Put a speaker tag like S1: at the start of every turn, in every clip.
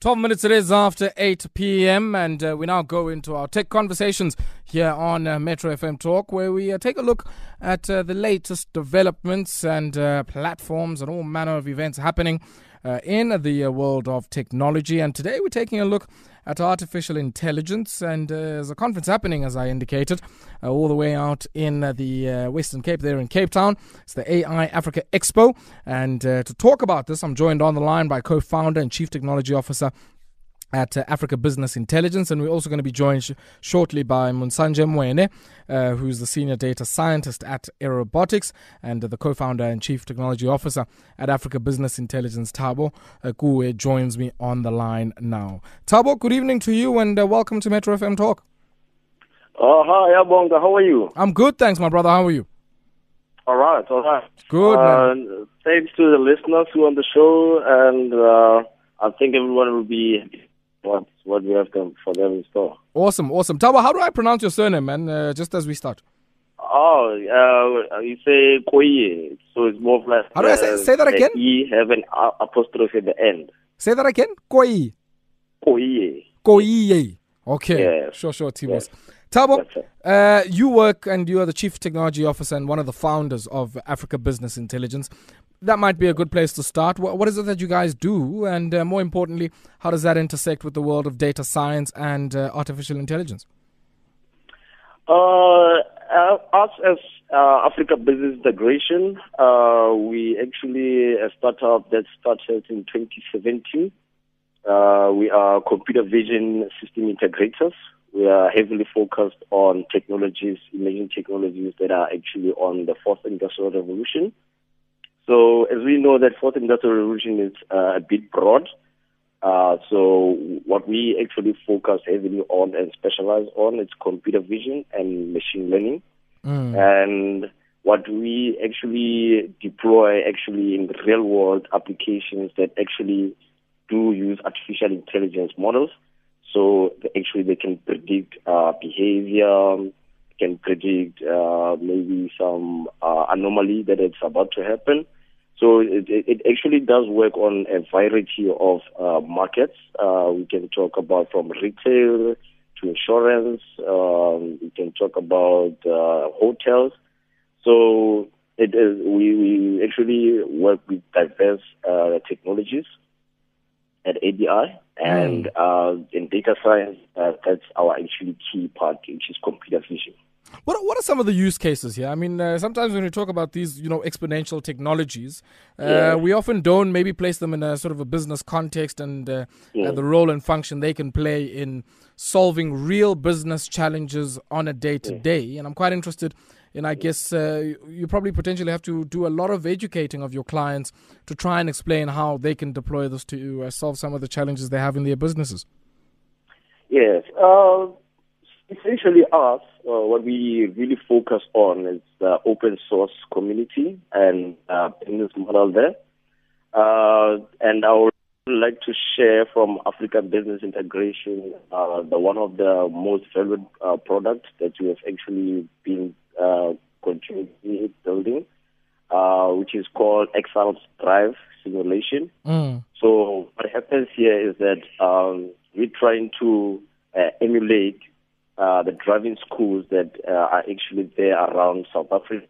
S1: 12 minutes it is after 8 p.m. and uh, we now go into our tech conversations here on uh, Metro FM Talk where we uh, take a look at uh, the latest developments and uh, platforms and all manner of events happening uh, in the world of technology. And today we're taking a look at artificial intelligence. And uh, there's a conference happening, as I indicated, uh, all the way out in uh, the uh, Western Cape, there in Cape Town. It's the AI Africa Expo. And uh, to talk about this, I'm joined on the line by co founder and chief technology officer at uh, Africa Business Intelligence. And we're also going to be joined sh- shortly by Munsanje Mweene, uh, who's the senior data scientist at Aerobotics and uh, the co founder and chief technology officer at Africa Business Intelligence. Thabo uh, Kuwe joins me on the line now. Thabo, good evening to you and uh, welcome to Metro FM Talk.
S2: Oh, hi, Abonga. How are you?
S1: I'm good, thanks, my brother. How are you?
S2: All right, all right.
S1: Good,
S2: Uh,
S1: man.
S2: thanks to the listeners who are on the show, and uh, I think everyone will be what what we have them for them in store.
S1: Awesome, awesome. Thabo, how do I pronounce your surname, man? Uh, just as we start.
S2: Oh, uh, you say Koye, so it's more of like
S1: How do I say-
S2: uh,
S1: say that again?
S2: E have an apostrophe at the end.
S1: Say that again. Koi.
S2: Koye.
S1: Koiye. Okay.
S2: Yes.
S1: Sure, sure, Timos.
S2: Yes. Thabo, it.
S1: uh, you work and you are the chief technology officer and one of the founders of Africa Business Intelligence. That might be a good place to start. What, what is it that you guys do? And uh, more importantly, how does that intersect with the world of data science and uh, artificial intelligence?
S2: Uh, uh, us as uh, Africa Business Integration, uh, we actually a startup that started in 2017. Uh, we are computer vision system integrators. We are heavily focused on technologies, emerging technologies that are actually on the fourth industrial revolution. So, as we know, that fourth industrial revolution is uh, a bit broad. Uh, so what we actually focus heavily on and specialize on is computer vision and machine learning. And what we actually deploy actually in real world applications that actually do use artificial intelligence models. So actually they can predict uh, behavior, can predict uh, maybe some uh, anomaly that is about to happen. So it, it it actually does work on a variety of uh, markets. Uh, we can talk about from retail to insurance. Um, we can talk about uh, hotels. So it is, we, we actually work with diverse uh, technologies at ADI. And uh, in data science, uh, that's our actually key part, which is computer vision.
S1: What what are some of the use cases here? I mean, uh, sometimes when we talk about these, you know, exponential technologies, uh,
S2: Yeah.
S1: we often don't maybe place them in a sort of a business context and uh, uh, the role and function they can play in solving real business challenges on a day to day. And I'm quite interested in, I guess, uh, you probably potentially have to do a lot of educating of your clients to try and explain how they can deploy this to uh, solve some of the challenges they have in their businesses.
S2: Yes. Uh, essentially, us, uh, what we really focus on is the open source community and uh, business model there. Uh, and I would like to share from African Business Integration uh, the one of the most valued uh, products that we have actually been uh, continually building, uh, which is called XR Drive Simulation.
S1: Mm.
S2: So what happens here is that um, we're trying to uh, emulate uh, the driving schools that uh, are actually there around South Africa.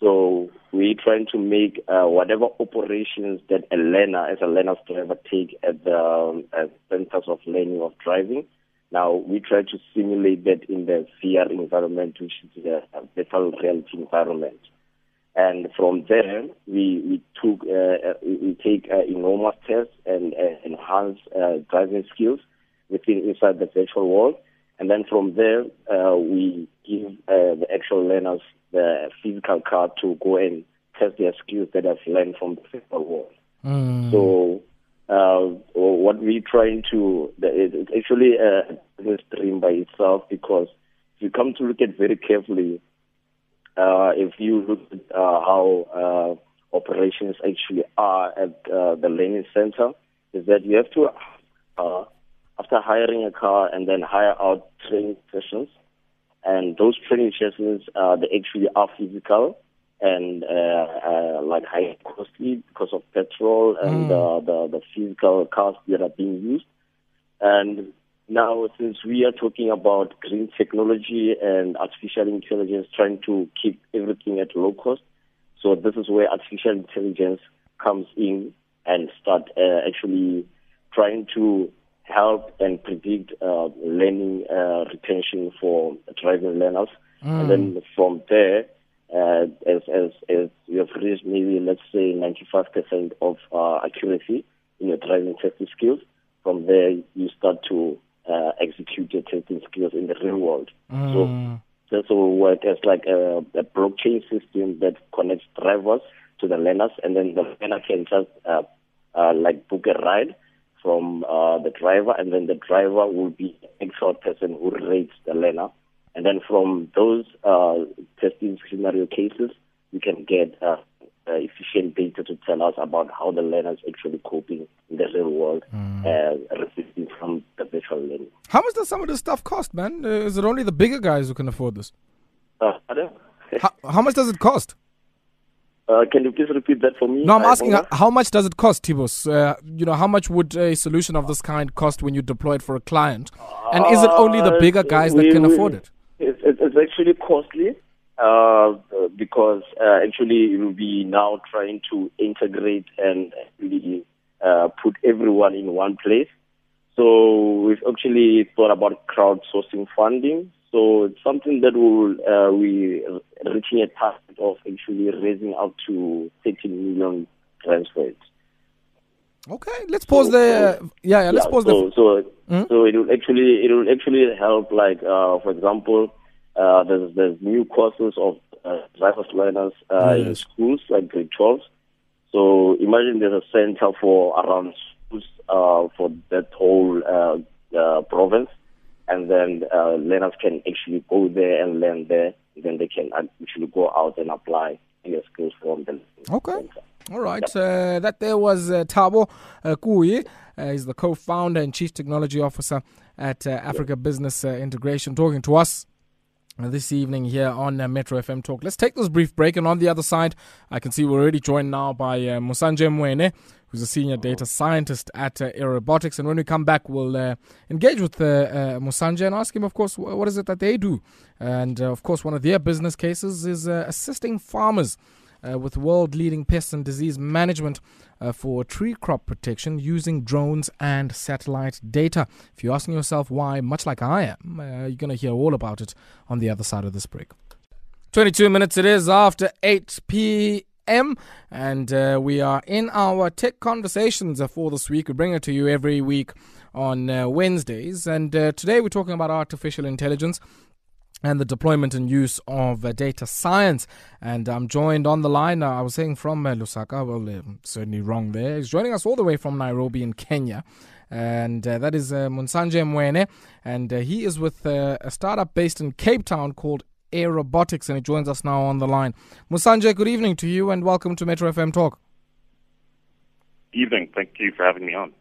S2: So we're trying to make uh, whatever operations that a learner, as a learner's driver, take at the um, at centers of learning of driving. Now we try to simulate that in the VR environment, which is the virtual reality environment. And from there, we, we took, uh, uh, we take uh, enormous tests and uh, enhance uh, driving skills within inside the virtual world. And then from there, uh, we give uh, the actual learners the physical card to go and test their skills that have learned from the virtual world.
S1: Mm.
S2: So uh, what we're trying to, it's actually a business stream by itself because if you come to look at very carefully, uh, if you look at uh, how uh, operations actually are at uh, the learning center, is that you have to, uh, after hiring a car and then hire out training sessions, and those training sessions, uh, they actually are physical. and uh, uh, like high costly because of petrol and
S1: Mm.
S2: uh, the the physical cars that are being used. And now, since we are talking about green technology and artificial intelligence, trying to keep everything at low cost, so this is where artificial intelligence comes in and start uh, actually trying to help and predict uh, learning uh, retention for driving learners. And then from there, uh, as, as, as you have reached maybe, let's say, 95% of uh, accuracy in your driving testing skills, from there you start to uh, execute your testing skills in the real world. So this will work as like a, a blockchain system that connects drivers to the learners, and then the learner can just uh, uh, like book a ride from uh, the driver, and then the driver will be the actual person who rates the learner. And then from those uh, testing scenario cases, we can get uh, uh, efficient data to tell us about how the learner is actually coping in the real world, uh, resisting from the virtual learning.
S1: How much does some of this stuff cost, man? Uh, is it only the bigger guys who can afford this?
S2: Uh?
S1: How, how much does it cost?
S2: Uh, can you please repeat that for me?
S1: No, I'm asking uh, how much does it cost, Tibos? Uh, you know, how much would a solution of this kind cost when you deploy it for a client? And is it only the
S2: Uh,
S1: bigger guys that
S2: we-
S1: can
S2: we-
S1: afford it?
S2: It's, it's actually costly uh, because uh, actually we'll be now trying to integrate and uh, put everyone in one place. So we've actually thought about crowdsourcing funding. So it's something that will uh, we reaching a target of actually raising up to 13 million transfers.
S1: Okay, let's pause there. Yeah, yeah, let's
S2: Yeah,
S1: pause
S2: so,
S1: there.
S2: So, so it will actually it will actually help. Like uh, for example, uh, there's there's new courses of uh, driver's learners uh, in
S1: Yes.
S2: schools like grade 12. So imagine there's a center for around schools uh, for that whole uh, uh, province, and then uh, learners can actually go there and learn there. Then they can actually go out and apply their skills from the
S1: Okay.
S2: center.
S1: All right. Uh, that there was uh, Thabo uh, Kuyi. Uh, he's the co-founder and chief technology officer at uh, Africa Business uh, Integration, talking to us uh, this evening here on uh, Metro FM Talk. Let's take this brief break, and on the other side, I can see we're already joined now by uh, Musanje Mweene, who's a senior data scientist at uh, Aerobotics. And when we come back, we'll uh, engage with uh, uh, Musanje and ask him, of course, what is it that they do. And uh, of course, one of their business cases is uh, assisting farmers uh, with world leading pest and disease management uh, for tree crop protection using drones and satellite data. If you're asking yourself why, much like I am, uh, you're going to hear all about it on the other side of this break. 22 minutes it is after 8 p.m. And uh, we are in our tech conversations for this week. We bring it to you every week on uh, Wednesdays. And uh, today we're talking about artificial intelligence and the deployment and use of uh, data science. And I'm joined on the line, uh, I was saying from uh, Lusaka, well, uh, certainly wrong there. He's joining us all the way from Nairobi in Kenya. And uh, that is uh, Munsanje Mweene. And uh, he is with uh, a startup based in Cape Town called Aerobotics. And he joins us now on the line. Munsanje, good evening to you and welcome to Metro FM Talk.
S3: Evening. Thank you for having me on.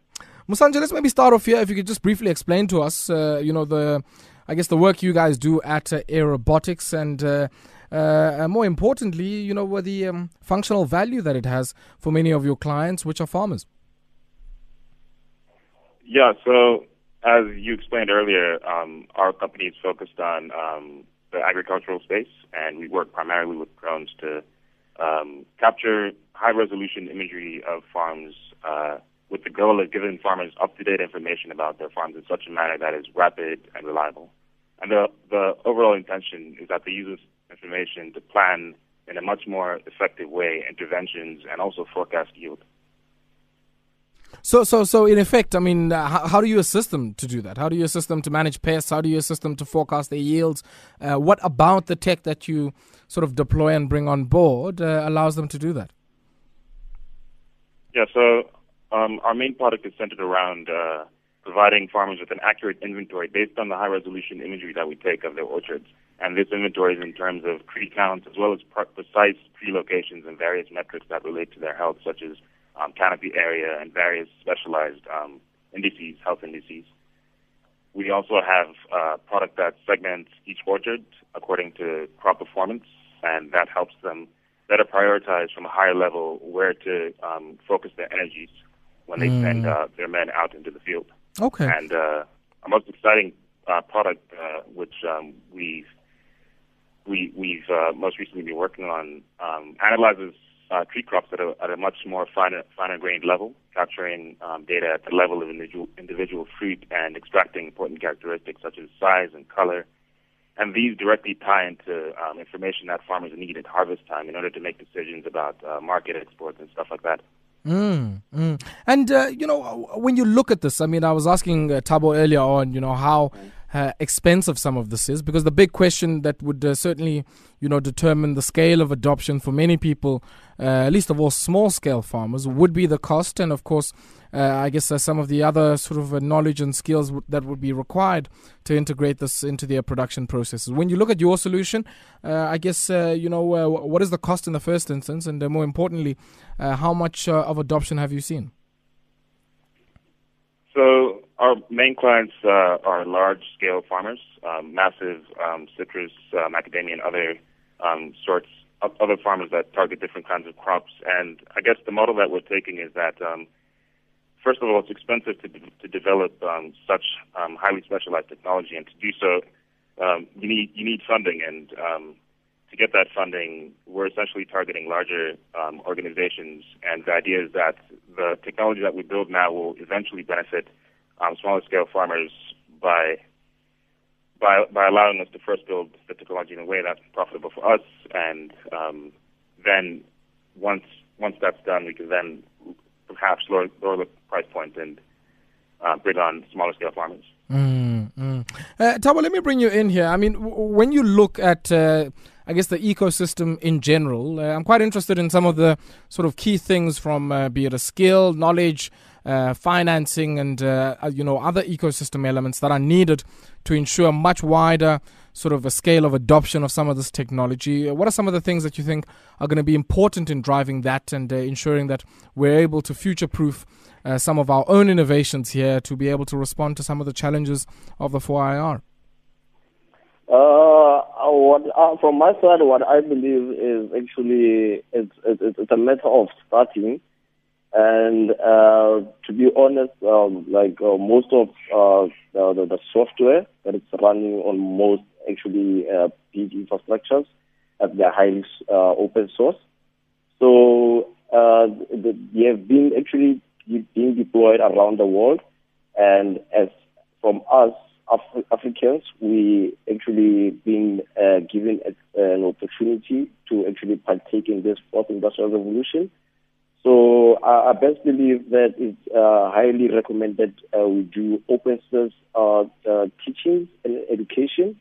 S1: Musanje, let's maybe start off here. If you could just briefly explain to us, uh, you know, the, I guess the work you guys do at uh, Aerobotics, and uh, uh, more importantly, you know, the um, functional value that it has for many of your clients, which are farmers.
S3: Yeah, so as you explained earlier, um, our company is focused on um, the agricultural space, and we work primarily with drones to um, capture high resolution imagery of farms uh, with the goal of giving farmers up to date information about their farms in such a manner that is rapid and reliable. And the, the overall intention is that they use this information to plan in a much more effective way interventions and also forecast yield.
S1: So, so, so, in effect, I mean, uh, how, how do you assist them to do that? How do you assist them to manage pests? How do you assist them to forecast their yields? Uh, what about the tech that you sort of deploy and bring on board uh, allows them to do that?
S3: Yeah, so um, our main product is centered around uh, providing farmers with an accurate inventory based on the high resolution imagery that we take of their orchards. And this inventory is in terms of tree counts as well as precise tree locations and various metrics that relate to their health, such as um, canopy area and various specialized um, indices, health indices. We also have a product that segments each orchard according to crop performance, and that helps them better prioritize from a higher level where to um, focus their energies when they mm. send uh, their men out into the field.
S1: Okay.
S3: And uh, our most exciting uh, product, uh, which um, we've we, we've uh, most recently been working on, um, analyzes uh, tree crops at a, at a much more finer, finer grained level, capturing um, data at the level of individual, individual fruit and extracting important characteristics such as size and color and these directly tie into um, information that farmers need at harvest time in order to make decisions about uh, market exports and stuff like that.
S1: Mm, mm. And, uh, you know, when you look at this, I mean, I was asking uh, Thabo earlier on, you know, how uh, expensive some of this is, because the big question that would uh, certainly, you know, determine the scale of adoption for many people, uh, least of all small scale farmers, would be the cost. And, of course, uh, I guess uh, some of the other sort of uh, knowledge and skills w- that would be required to integrate this into their production processes. When you look at your solution, I guess, you know, what is the cost in the first instance? And more importantly, how much of adoption have you seen?
S3: So our main clients uh, are large-scale farmers, um, massive um, citrus, um, macadamia, and other um, sorts of other farmers that target different kinds of crops. And I guess the model that we're taking is that, um, first of all, it's expensive to, de- to develop um, such um, highly specialized technology, and to do so, um, you need you need funding. And um, to get that funding, we're essentially targeting larger um, organizations. And the idea is that the technology that we build now will eventually benefit um, smaller scale farmers by by by allowing us to first build the technology in a way that's profitable for us, and um, then once once that's done, we can then perhaps lower, lower the price point and uh, bring on smaller scale farmers.
S1: Mm, mm. Uh, Thabo, let me bring you in here. I mean, w- when you look at uh, I guess, the ecosystem in general. Uh, I'm quite interested in some of the sort of key things from uh, be it a skill, knowledge, uh, financing, and uh, uh, you know other ecosystem elements that are needed to ensure much wider sort of a scale of adoption of some of this technology. Uh, what are some of the things that you think are going to be important in driving that and ensuring that we're able to future-proof some of our own innovations here to be able to respond to some of the challenges of the 4IR?
S2: Uh, what, uh, from my side, what I believe is actually it's, it's, it's a matter of starting. And uh, to be honest, um, like uh, most of uh, the, the, software that is running on most actually uh, big infrastructures, uh, they're highly uh, open source. So uh, the, they have been actually being deployed around the world. And as from us, Af- Africans, we actually been uh, given an opportunity to actually partake in this fourth industrial revolution. So I, I best believe that it's uh, highly recommended uh, we do open source uh, uh, teaching and education,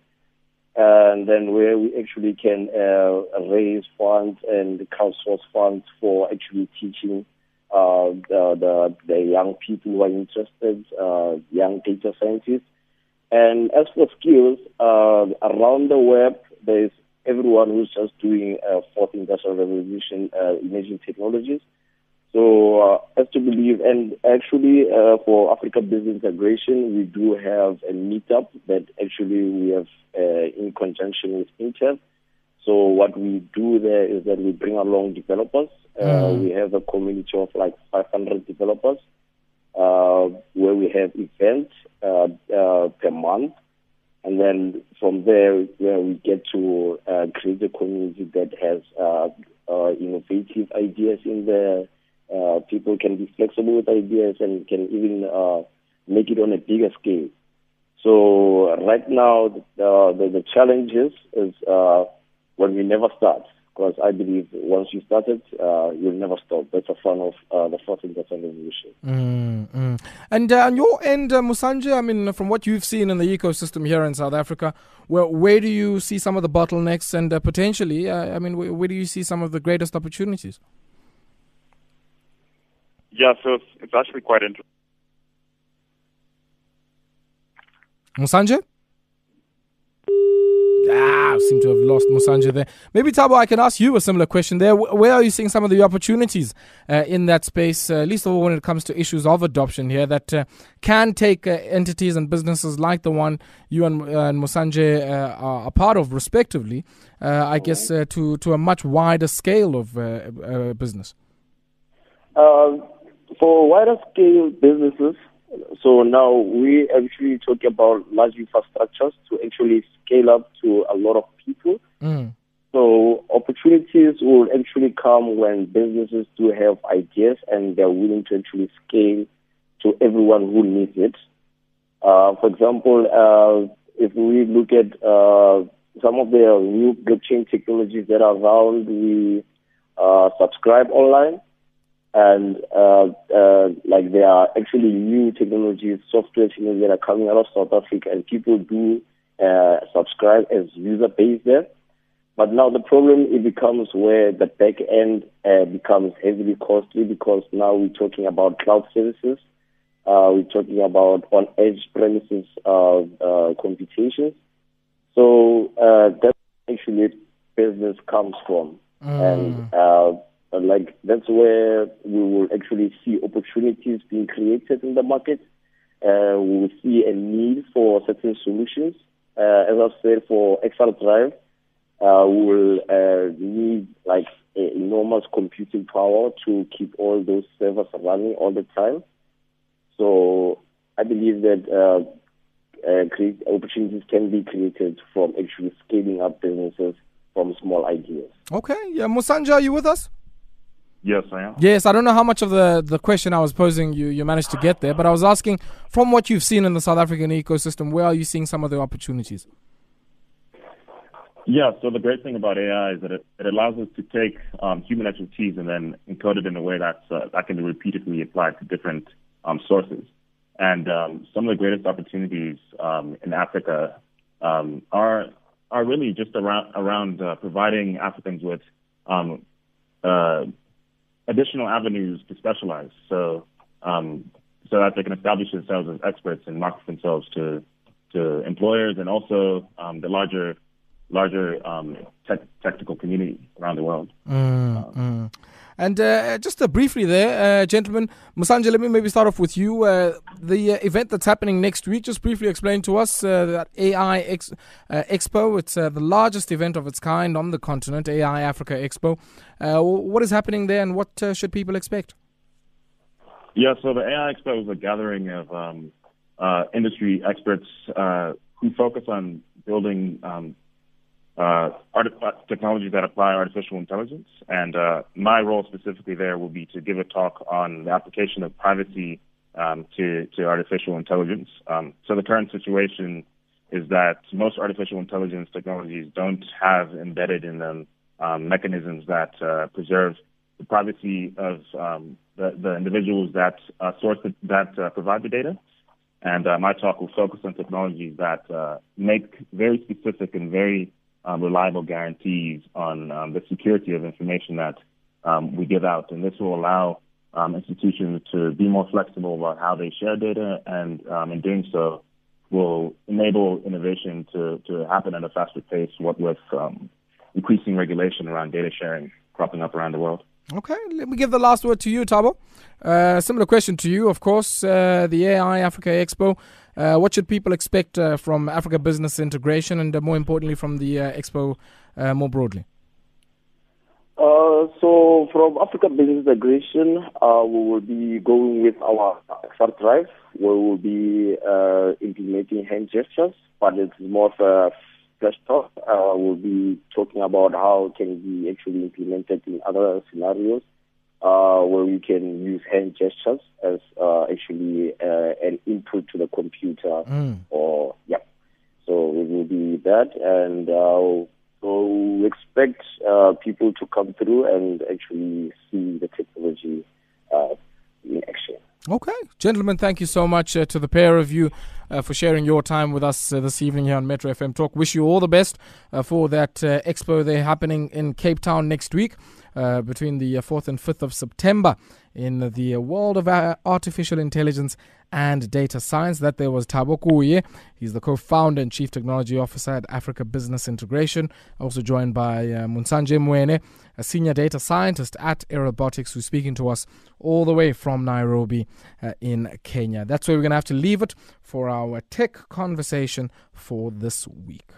S2: and then where we actually can uh, raise funds and crowdsource funds for actually teaching uh, the, the, the young people who are interested, uh, young data scientists, and as for skills, uh, around the web, there's everyone who's just doing uh, fourth industrial revolution uh, imaging technologies. So uh, as to believe, and actually uh, for Africa Business Integration, we do have a meetup that actually we have uh, in conjunction with Intel. So what we do there is that we bring along developers. Uh, mm. We have a community of like 500 developers uh, where we have events uh, uh, per month. And then from there, where we get to uh, create a community that has uh, uh, innovative ideas in there. Uh, people can be flexible with ideas and can even uh, make it on a bigger scale. So right now, the, the, the challenge is, is uh, when we never start because I believe once you start it, uh, you'll never stop. That's a fun of uh, the fourth industrial revolution.
S1: Mm-hmm. And uh, on your end, uh, Musanje, I mean, from what you've seen in the ecosystem here in South Africa, where where do you see some of the bottlenecks and uh, potentially, uh, I mean, where, where, do you see some of the greatest opportunities?
S3: Yeah, so it's, it's actually quite interesting.
S1: Musanje? Ah, I seem to have lost Musanje there. Maybe Thabo, I can ask you a similar question there. Where are you seeing some of the opportunities uh, in that space, uh, at least of all when it comes to issues of adoption here, that uh, can take uh, entities and businesses like the one you and, and Musanje uh, are a part of, respectively, uh, I guess, to to a much wider scale of business.
S2: For wider scale businesses, so now we actually talk about large infrastructures to actually scale up to a lot of people. Mm. So opportunities will actually come when businesses do have ideas and they're willing to actually scale to everyone who needs it. Uh, for example, uh, if we look at uh, some of the new blockchain technologies that are around, we uh, subscribe online and uh, uh, like there are actually new technologies, software technologies that are coming out of South Africa, and people do uh, subscribe as user base there. But now the problem it becomes where the back end uh, becomes heavily costly because now we're talking about cloud services, uh, we're talking about on edge premises uh, uh, computations. So uh, that's actually business comes from, mm. and uh, like that's where we will actually see opportunities being created in the market. Uh, we will see a need for certain solutions. Uh, as I've said, for XR Drive, uh, we will uh, need like enormous computing power to keep all those servers running all the time. So I believe that uh, uh, create opportunities can be created from actually scaling up businesses from small ideas.
S1: Okay, yeah, Musanja, are you with us?
S3: Yes, I am.
S1: Yes, I don't know how much of the, the question I was posing you, you managed to get there, but I was asking from what you've seen in the South African ecosystem, where are you seeing some of the opportunities?
S3: Yeah, so the great thing about AI is that it, it allows us to take um, human expertise and then encode it in a way that's uh, that can be repeatedly applied to different um, sources. And um, some of the greatest opportunities um, in Africa um, are are really just around around uh, providing Africans with um, uh, additional avenues to specialize. So, um, so that they can establish themselves as experts and market themselves to to employers and also um, the larger larger um, tech, technical community around the world.
S1: Mm, mm. And uh, just uh, briefly there, uh, gentlemen, Musanje, let me maybe start off with you. Uh, the uh, event that's happening next week, just briefly explain to us uh, that AI Ex- Expo. It's the largest event of its kind on the continent, AI Africa Expo. what is happening there and what should people expect?
S3: Yeah, so the AI Expo is a gathering of um, industry experts who focus on building um, uh, art- uh, technologies that apply artificial intelligence. And uh, my role specifically there will be to give a talk on the application of privacy um, to, to artificial intelligence. Um, so the current situation is that most artificial intelligence technologies don't have embedded in them um, mechanisms that uh, preserve the privacy of um, the, the, individuals that uh, source the, that uh, provide the data. And my talk will focus on technologies that make very specific and very um, reliable guarantees on um, the security of information that um, we give out. And this will allow um, institutions to be more flexible about how they share data, and um, in doing so, will enable innovation to, to happen at a faster pace, what with um, increasing regulation around data sharing cropping up around the world.
S1: Okay, let me give the last word to you, Thabo. Uh, similar question to you, of course. Uh, the AI Africa Expo. Uh, what should people expect uh, from Africa Business Integration, and uh, more importantly, from the uh, Expo more broadly?
S2: so, from Africa Business Integration, we will be going with our XR Drive, we will be implementing hand gestures, but it's more of a flash talk. we'll be talking about how it can be actually implemented in other scenarios uh, where we can use hand gestures as uh, actually uh, an input to the computer. Mm. Or yeah, so it will be that, and uh, so we expect uh, people to come through and actually see the technology uh, in action.
S1: Okay, gentlemen, thank you so much uh, to the pair of you for sharing your time with us uh, this evening here on Metro FM Talk. Wish you all the best uh, for that uh, expo there happening in Cape Town next week. uh, between the 4th and 5th of September in the world of uh, artificial intelligence and data science. That there was Thabo Kuye. He's the co-founder and chief technology officer at Africa Business Integration. Also joined by uh, Munsanje Mweene, a senior data scientist at Aerobotics, who's speaking to us all the way from Nairobi uh, in Kenya. That's where we're going to have to leave it for our tech conversation for this week.